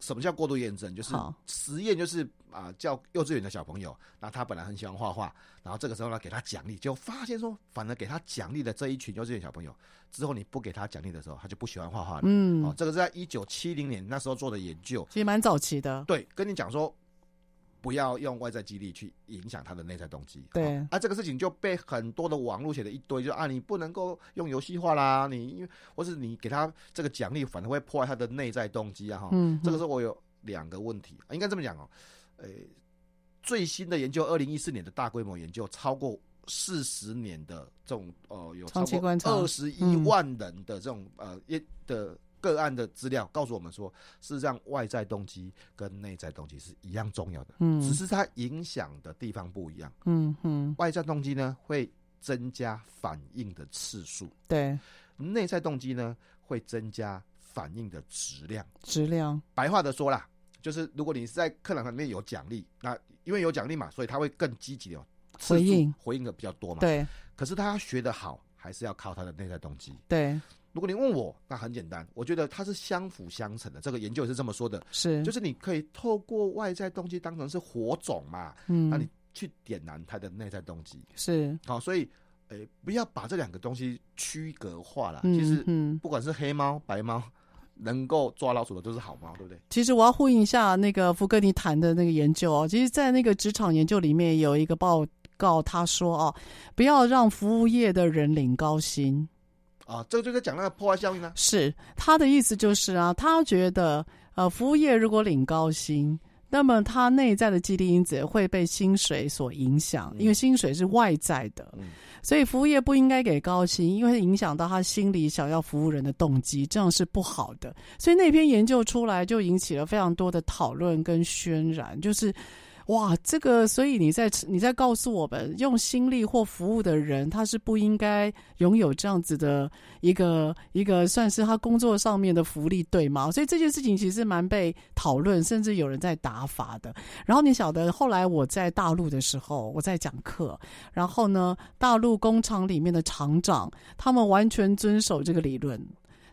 什么叫过度验证？就是实验，就是啊、呃，叫幼稚园的小朋友，那他本来很喜欢画画，然后这个时候呢，给他奖励，就发现说，反而给他奖励的这一群幼稚园小朋友，之后你不给他奖励的时候，他就不喜欢画画了。嗯，哦，这个是在一九七零年那时候做的研究，其实蛮早期的。对，跟你讲说。不要用外在激励去影响他的内在动机。对，啊，这个事情就被很多的网络写的一堆，就啊，你不能够用游戏化啦，你因为或是你给他这个奖励，反而会破坏他的内在动机啊，哈。嗯。这个时候我有两个问题，应该这么讲哦，诶，最新的研究，二零一四年的大规模研究，超过四十年的这种呃，有超过二十一万人的这种呃一的。个案的资料告诉我们说，事实上外在动机跟内在动机是一样重要的，嗯，只是它影响的地方不一样，嗯嗯，外在动机呢会增加反应的次数，对，内在动机呢会增加反应的质量，质量。白话的说啦，就是如果你是在课堂上面有奖励，那因为有奖励嘛，所以他会更积极的回应，回应的比较多嘛，对。可是他要学得好，还是要靠他的内在动机，对。如果你问我，那很简单，我觉得它是相辅相成的。这个研究也是这么说的，是，就是你可以透过外在动机当成是火种嘛，嗯，那你去点燃它的内在动机，是，好，所以，诶、欸，不要把这两个东西区隔化了。其实，嗯，不管是黑猫、白猫，能够抓老鼠的都是好猫，对不对？其实我要呼应一下那个福格尼谈的那个研究哦。其实，在那个职场研究里面有一个报告，他说哦，不要让服务业的人领高薪。啊，这个就是讲那个破坏效应呢。是他的意思就是啊，他觉得呃，服务业如果领高薪，那么他内在的激励因子会被薪水所影响，因为薪水是外在的，嗯、所以服务业不应该给高薪，因为影响到他心里想要服务人的动机，这样是不好的。所以那篇研究出来就引起了非常多的讨论跟渲染，就是。哇，这个，所以你在你在告诉我们，用心力或服务的人，他是不应该拥有这样子的一个一个算是他工作上面的福利，对吗？所以这件事情其实蛮被讨论，甚至有人在打法的。然后你晓得，后来我在大陆的时候，我在讲课，然后呢，大陆工厂里面的厂长，他们完全遵守这个理论。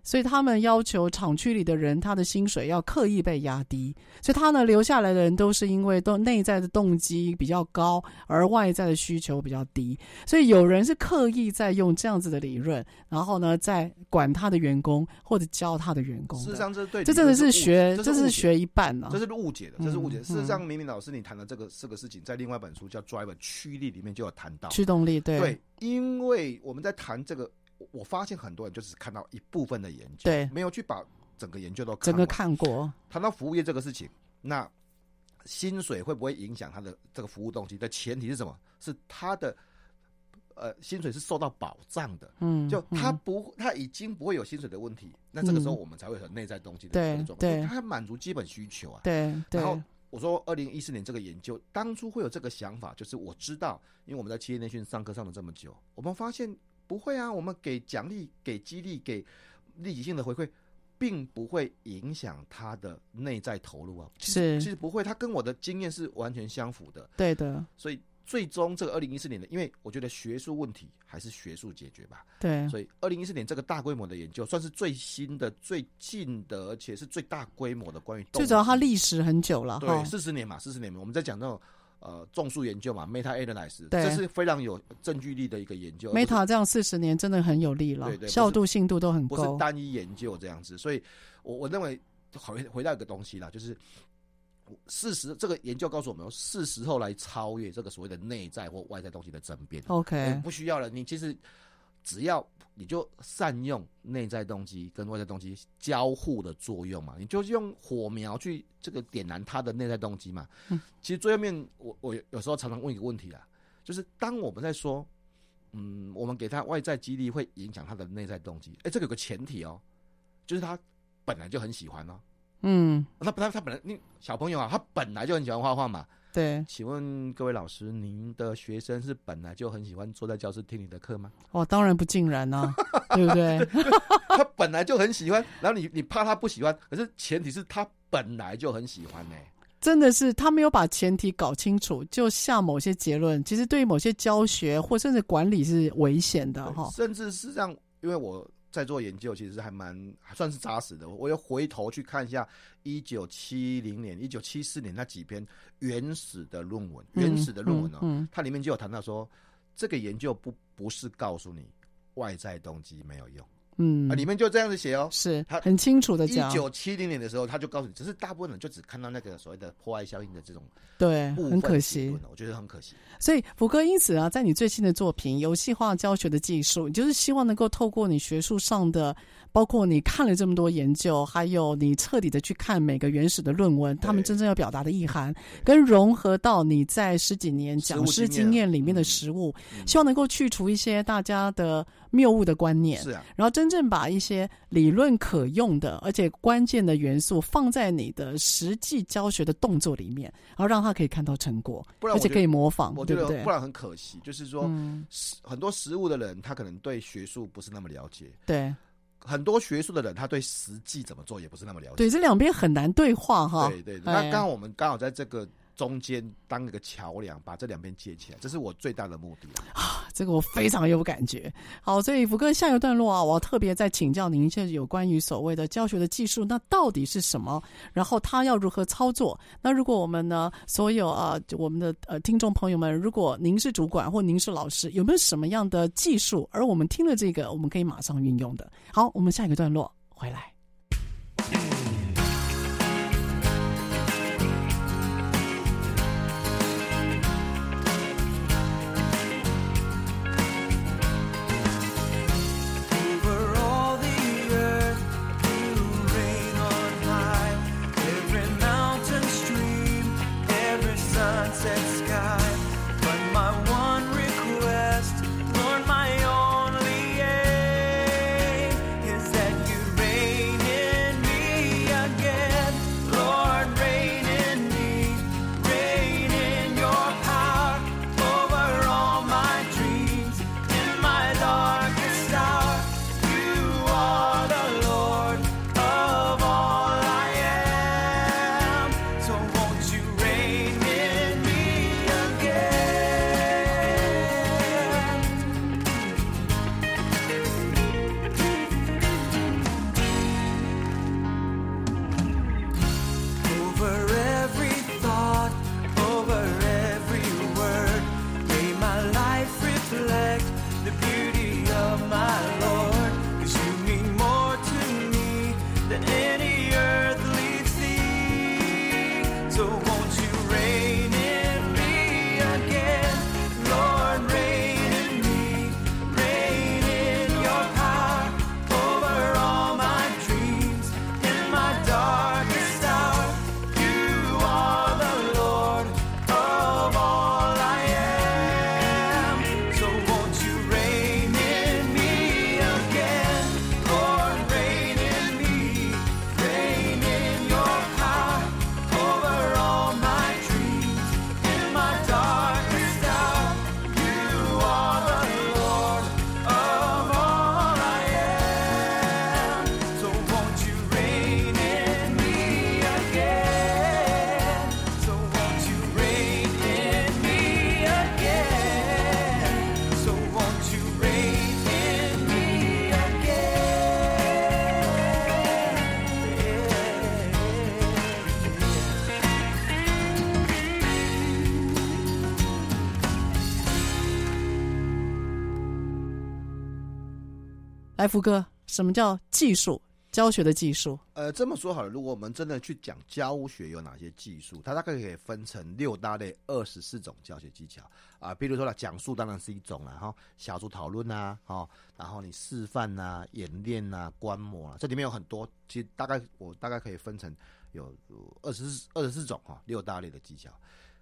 所以他们要求厂区里的人，他的薪水要刻意被压低。所以他呢，留下来的人都是因为都内在的动机比较高，而外在的需求比较低。所以有人是刻意在用这样子的理论，然后呢，在管他的员工或者教他的员工。事实上，这对这真的是学，这是学一半呢、啊。这是误解的，这是误解的。事实上，明明老师你谈的这个这个事情，在另外一本书叫《Drive》驱力里面就有谈到驱动力。对，对，因为我们在谈这个。我发现很多人就只看到一部分的研究，对，没有去把整个研究都看整个看过。谈到服务业这个事情，那薪水会不会影响他的这个服务动机？的前提是什么？是他的呃薪水是受到保障的，嗯，就他不他已经不会有薪水的问题，那这个时候我们才会有内在动机的这种，对，他满足基本需求啊，对，对。然后我说，二零一四年这个研究当初会有这个想法，就是我知道，因为我们在企业内训上课上了这么久，我们发现不会啊，我们给奖励、给激励、给立即性的回馈。并不会影响他的内在投入啊，是，其实不会，他跟我的经验是完全相符的，对的。所以最终这个二零一四年的，因为我觉得学术问题还是学术解决吧，对。所以二零一四年这个大规模的研究，算是最新的、最近的，而且是最大规模的关于。最主要它历史很久了，对，四十年嘛，四十年嘛，我们在讲那种。呃，种树研究嘛，meta analysis，这是非常有证据力的一个研究。meta 这样四十年真的很有力了，对对，效度信度都很高，不是单一研究这样子。所以我我认为回回到一个东西啦，就是事实，这个研究告诉我们，是时候来超越这个所谓的内在或外在东西的争辩。OK，不需要了，你其实。只要你就善用内在动机跟外在动机交互的作用嘛，你就用火苗去这个点燃他的内在动机嘛。嗯，其实最后面我我有时候常常问一个问题啊，就是当我们在说，嗯，我们给他外在激励会影响他的内在动机，哎，这个有个前提哦，就是他本来就很喜欢哦。嗯，那他他本来你小朋友啊，他本来就很喜欢画画嘛。对，请问各位老师，您的学生是本来就很喜欢坐在教室听你的课吗？哦，当然不尽然啊，*laughs* 对不对？*laughs* 他本来就很喜欢，然后你你怕他不喜欢，可是前提是他本来就很喜欢呢、欸。真的是他没有把前提搞清楚，就下某些结论，其实对于某些教学或甚至管理是危险的哈。甚至是这样，因为我。在做研究，其实还蛮算是扎实的。我又回头去看一下一九七零年、一九七四年那几篇原始的论文，原始的论文哦，嗯嗯嗯、它里面就有谈到说，这个研究不不是告诉你外在动机没有用。嗯，啊，里面就这样子写哦，是他很清楚的讲。一九七零年的时候，他就告诉你，只是大部分人就只看到那个所谓的破坏效应的这种，对，很可惜，我觉得很可惜。所以福哥因此啊，在你最新的作品《游戏化教学的技术》，你就是希望能够透过你学术上的。包括你看了这么多研究，还有你彻底的去看每个原始的论文，他们真正要表达的意涵，跟融合到你在十几年讲师经验里面的实务，希望能够去除一些大家的谬误的观念，是啊，然后真正把一些理论可用的，而且关键的元素放在你的实际教学的动作里面，然后让他可以看到成果，而且可以模仿，我觉得对？不对？不然很可惜，就是说，嗯，很多实物的人他可能对学术不是那么了解，对。很多学术的人，他对实际怎么做也不是那么了解。对，这两边很难对话哈。对对，那刚刚我们刚好在这个中间当一个桥梁，把这两边接起来，这是我最大的目的啊。这个我非常有感觉。好，所以福哥下一个段落啊，我要特别再请教您一下有关于所谓的教学的技术，那到底是什么？然后他要如何操作？那如果我们呢，所有啊，我们的呃听众朋友们，如果您是主管或您是老师，有没有什么样的技术？而我们听了这个，我们可以马上运用的。好，我们下一个段落回来。来，福哥，什么叫技术？教学的技术？呃，这么说好了，如果我们真的去讲教学有哪些技术，它大概可以分成六大类，二十四种教学技巧啊。比如说呢，讲述当然是一种了哈，小组讨论啊，哈，然后你示范啊、演练啊、观摩啊，这里面有很多，其实大概我大概可以分成有二十四二十四种哈，六大类的技巧。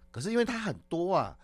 可是因为它很多啊。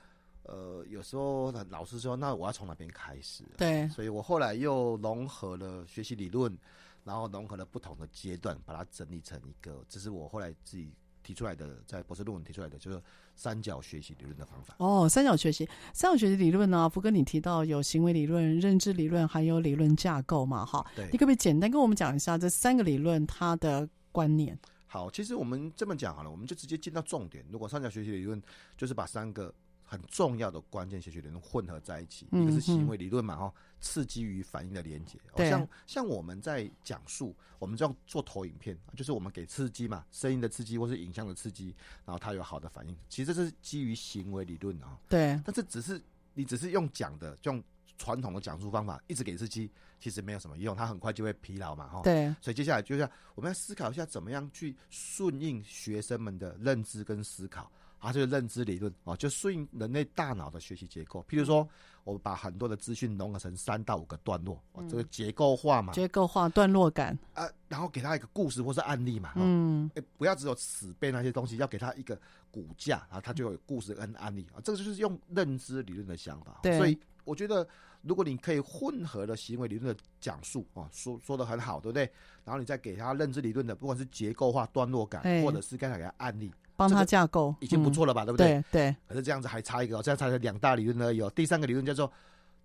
呃，有时候老师说，那我要从哪边开始？对，所以我后来又融合了学习理论，然后融合了不同的阶段，把它整理成一个，这是我后来自己提出来的，在博士论文提出来的，就是三角学习理论的方法。哦，三角学习，三角学习理论呢？福哥，你提到有行为理论、认知理论，还有理论架构嘛？哈，对，你可不可以简单跟我们讲一下这三个理论它的观念？好，其实我们这么讲好了，我们就直接进到重点。如果三角学习理论就是把三个。很重要的关键学习理论混合在一起，一个是行为理论嘛，哈，刺激与反应的连接。像像我们在讲述，我们这样做投影片，就是我们给刺激嘛，声音的刺激或是影像的刺激，然后它有好的反应。其实这是基于行为理论啊。对。但是只是你只是用讲的，用传统的讲述方法一直给刺激，其实没有什么用，它很快就会疲劳嘛，哈。对。所以接下来就是我们要思考一下，怎么样去顺应学生们的认知跟思考。啊，就是认知理论啊，就顺应人类大脑的学习结构。譬如说，我们把很多的资讯融合成三到五个段落，哦，这个结构化嘛，结构化段落感啊，然后给他一个故事或是案例嘛，嗯，欸，不要只有死背那些东西，要给他一个骨架，然后他就有故事跟案例啊，这个就是用认知理论的想法。对，所以我觉得，如果你可以混合的行为理论的讲述啊，说说的很好，对不对？然后你再给他认知理论的，不管是结构化段落感，或者是刚才给他案例。帮他架构已经不错了吧，嗯、对不对？对对。可是这样子还差一个，这样才是两大理论而已。第三个理论叫做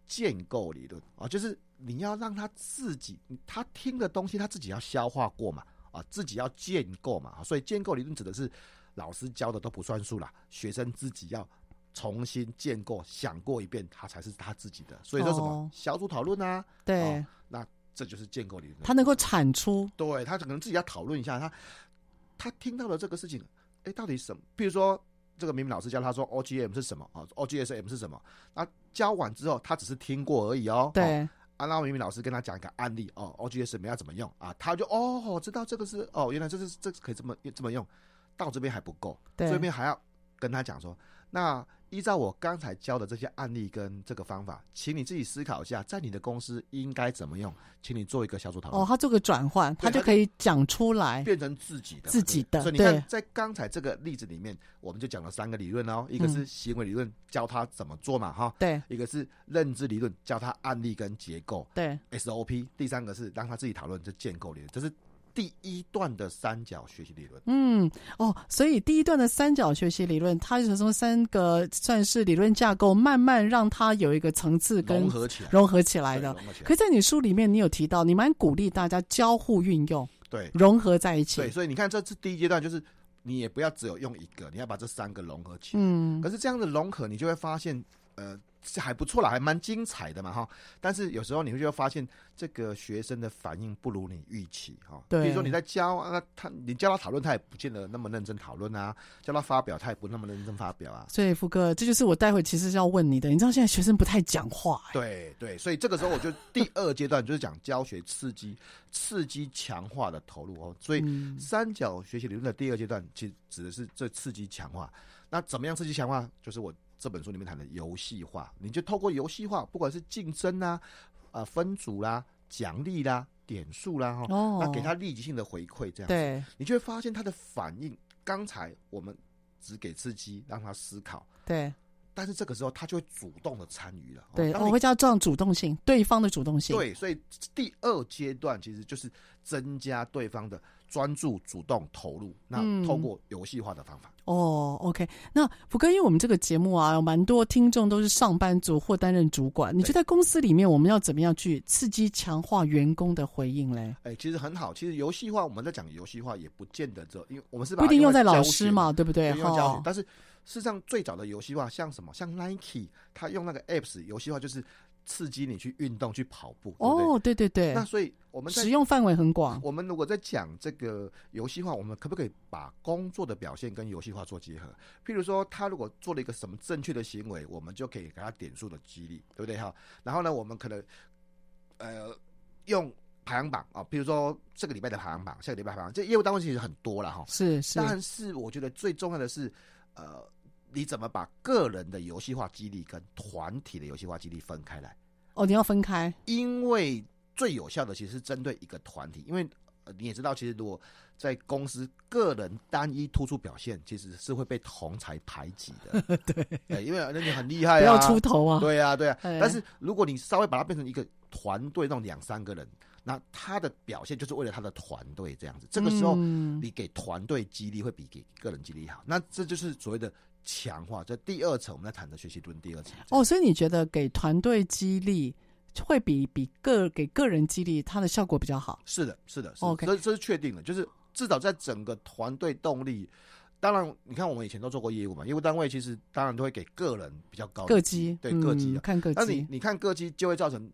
建构理论啊，就是你要让他自己，他听的东西他自己要消化过嘛，啊，自己要建构嘛。所以建构理论指的是老师教的都不算数啦，学生自己要重新建构，想过一遍，他才是他自己的。所以说什么、哦、小组讨论啊？对、哦，那这就是建构理论。他能够产出，对他可能自己要讨论一下，他他听到了这个事情。哎，到底什么？比如说，这个明明老师教他说 OGM 是什么啊？OGSM 是什么？那教完之后，他只是听过而已哦。对。啊，然后明明老师跟他讲一个案例哦，OGSM 要怎么用啊？他就哦，知道这个是哦，原来这是这是可以这么这么用。到这边还不够，对，这边还要跟他讲说那。依照我刚才教的这些案例跟这个方法，请你自己思考一下，在你的公司应该怎么用，请你做一个小组讨论。哦，他做个转换，他就可以讲出来，变成自己的，自己的。所以你看，在刚才这个例子里面，我们就讲了三个理论哦，一个是行为理论，教他怎么做嘛，哈，对；一个是认知理论，教他案例跟结构，对，SOP；第三个是让他自己讨论，就建构理论，这是。第一段的三角学习理论，嗯，哦，所以第一段的三角学习理论，它是从三个算是理论架构，慢慢让它有一个层次跟融合起来，融合起来的。可是在你书里面，你有提到，你蛮鼓励大家交互运用，对，融合在一起。对，所以你看，这次第一阶段就是你也不要只有用一个，你要把这三个融合起来。嗯，可是这样的融合，你就会发现，呃。是还不错啦，还蛮精彩的嘛哈。但是有时候你会就会发现，这个学生的反应不如你预期哈。对。比如说你在教啊，他你教他讨论，他也不见得那么认真讨论啊；教他发表，他也不那么认真发表啊。所以福哥，这就是我待会其实是要问你的。你知道现在学生不太讲话、欸。对对，所以这个时候我就第二阶段就是讲教学刺激、刺激强化的投入哦。所以三角学习理论的第二阶段，其实指的是这刺激强化。那怎么样刺激强化？就是我。这本书里面谈的游戏化，你就透过游戏化，不管是竞争啦、啊、呃分组啦、奖励啦、点数啦，哈，那给他立即性的回馈，这样子，对，你就会发现他的反应。刚才我们只给刺激，让他思考，对，但是这个时候他就会主动的参与了，对，我会叫这样主动性，对方的主动性，对，所以第二阶段其实就是增加对方的专注、主动投入，那透过游戏化的方法。嗯哦、oh，OK，那福哥，因为我们这个节目啊，有蛮多听众都是上班族或担任主管，你觉得在公司里面我们要怎么样去刺激强化员工的回应嘞？哎、欸，其实很好，其实游戏化我们在讲游戏化也不见得这，因为我们是不一定用在老师嘛，对不对？用教学，但是事实上最早的游戏化像什么？像 Nike，他用那个 Apps 游戏化就是。刺激你去运动、去跑步。哦，对对对。那所以我们使用范围很广。我们如果在讲这个游戏化，我们可不可以把工作的表现跟游戏化做结合？譬如说，他如果做了一个什么正确的行为，我们就可以给他点数的激励，对不对哈？然后呢，我们可能呃用排行榜啊，比如说这个礼拜的排行榜，下个礼拜排行榜，这业务单位其实很多了哈。是是，但是我觉得最重要的是，呃，你怎么把个人的游戏化激励跟团体的游戏化激励分开来？哦，你要分开，因为最有效的其实是针对一个团体，因为。你也知道，其实如果在公司个人单一突出表现，其实是会被同才排挤的。*laughs* 对，因为那你很厉害啊，不要出头啊。对啊，对啊。但是如果你稍微把它变成一个团队，那种两三个人，那他的表现就是为了他的团队这样子。这个时候，你给团队激励会比给个人激励好。那这就是所谓的强化。这第二层，我们在谈的学习论第二层。哦，所以你觉得给团队激励？会比比个给个人激励，它的效果比较好。是的，是的，是的，OK，这这是确定的。就是至少在整个团队动力，当然，你看我们以前都做过业务嘛，业务单位其实当然都会给个人比较高的个绩，对个绩、啊嗯，看个绩。那你你看个绩就会造成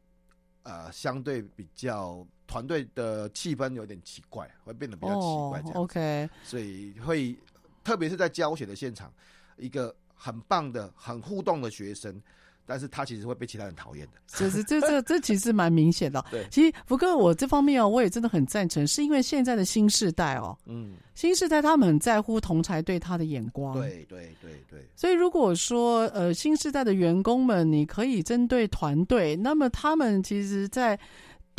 呃相对比较团队的气氛有点奇怪，会变得比较奇怪这样、哦。OK，所以会特别是在教学的现场，一个很棒的、很互动的学生。但是他其实会被其他人讨厌的，就 *laughs* 是这这这其实蛮明显的。*laughs* 对，其实福哥，我这方面哦，我也真的很赞成，是因为现在的新世代哦，嗯，新世代他们很在乎同才对他的眼光，对对对对。所以如果说呃新世代的员工们，你可以针对团队，那么他们其实，在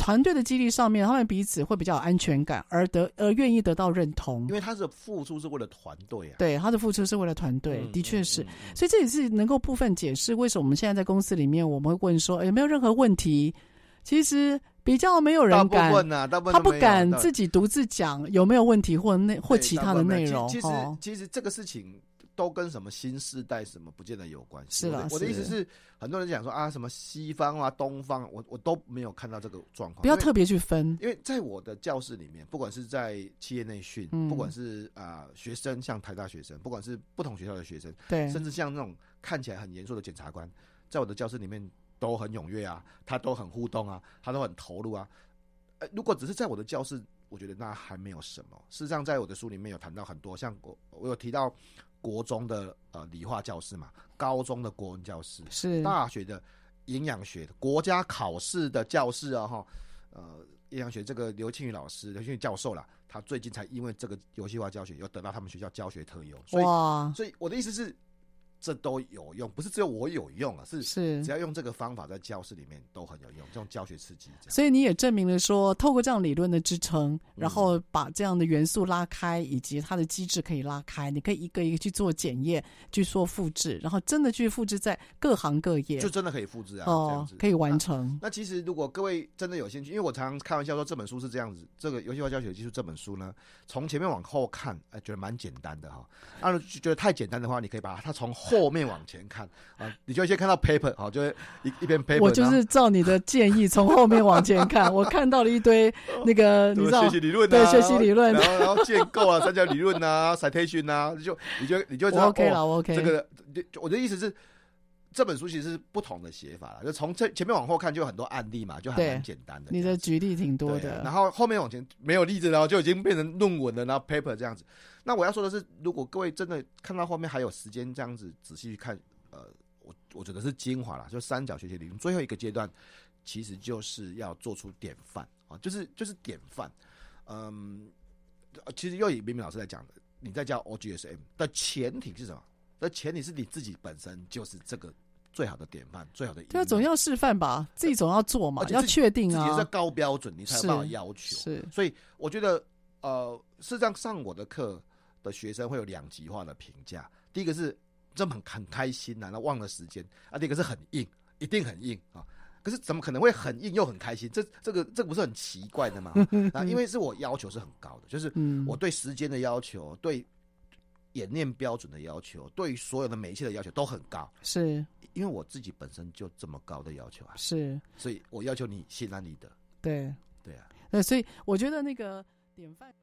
团队的激励上面，他们彼此会比较有安全感，而得而愿意得到认同，因为他的付出是为了团队啊。对，他的付出是为了团队，嗯、的确是、嗯嗯。所以这也是能够部分解释为什么我们现在在公司里面，我们会问说，欸、有没有任何问题？其实比较没有人敢，大部分啊、他不敢自己独自讲有没有问题或内或其他的内容。其实其实这个事情。都跟什么新世代什么不见得有关系。是了，我的意思是，很多人讲说啊，什么西方啊、东方，我我都没有看到这个状况。不要特别去分，因为在我的教室里面，不管是在企业内训，不管是啊、呃、学生，像台大学生，不管是不同学校的学生，对，甚至像那种看起来很严肃的检察官，在我的教室里面都很踊跃啊，他都很互动啊，他都很投入啊。呃，如果只是在我的教室，我觉得那还没有什么。事实上，在我的书里面有谈到很多，像我我有提到。国中的呃理化教师嘛，高中的国文教师，是大学的营养学的国家考试的教师啊哈，呃营养学这个刘庆宇老师刘庆宇教授啦，他最近才因为这个游戏化教学，又得到他们学校教学特优，所以哇，所以我的意思是。这都有用，不是只有我有用啊，是是，只要用这个方法在教室里面都很有用，这种教学刺激。所以你也证明了说，透过这样理论的支撑，然后把这样的元素拉开，以及它的机制可以拉开，你可以一个一个去做检验，去做复制，然后真的去复制在各行各业，就真的可以复制啊，哦、这样子可以完成那。那其实如果各位真的有兴趣，因为我常常开玩笑说这本书是这样子，这个游戏化教学技术这本书呢，从前面往后看，哎，觉得蛮简单的哈。那觉得太简单的话，你可以把它从后面往前。看啊，你就会先看到 paper，好，就会一一边 paper。我就是照你的建议，从后面往前看，*laughs* 我看到了一堆那个你知道学习理论、啊，对，学习理论，然后然后建构啊，*laughs* 三角理论啊，citation 啊，就你就你就知道 OK 了，OK。这个我的意思是，这本书其实是不同的写法了，就从这前面往后看，就有很多案例嘛，就还蛮简单的。你的举例挺多的，然后后面往前没有例子，然后就已经变成论文了，然后 paper 这样子。那我要说的是，如果各位真的看到后面还有时间这样子仔细去看，呃。我我觉得是精华了，就三角学习理论最后一个阶段，其实就是要做出典范啊，就是就是典范。嗯，其实又以明明老师来讲的，你在教 OGSM 的前提是什么？的前提是你自己本身就是这个最好的典范，最好的。对啊，总要示范吧，自己总要做嘛，要确定啊，自己是高标准，你才有办法要求。是，所以我觉得，呃，事实上上我的课的学生会有两极化的评价，第一个是。这么很很开心呐、啊，那忘了时间啊，这个是很硬，一定很硬啊。可是怎么可能会很硬又很开心？这这个这个不是很奇怪的吗？*laughs* 啊，因为是我要求是很高的，就是我对时间的要求，对演练标准的要求，对所有的每一切的要求都很高。是因为我自己本身就这么高的要求啊，是，所以我要求你心安理得。对对啊，那，所以我觉得那个典范。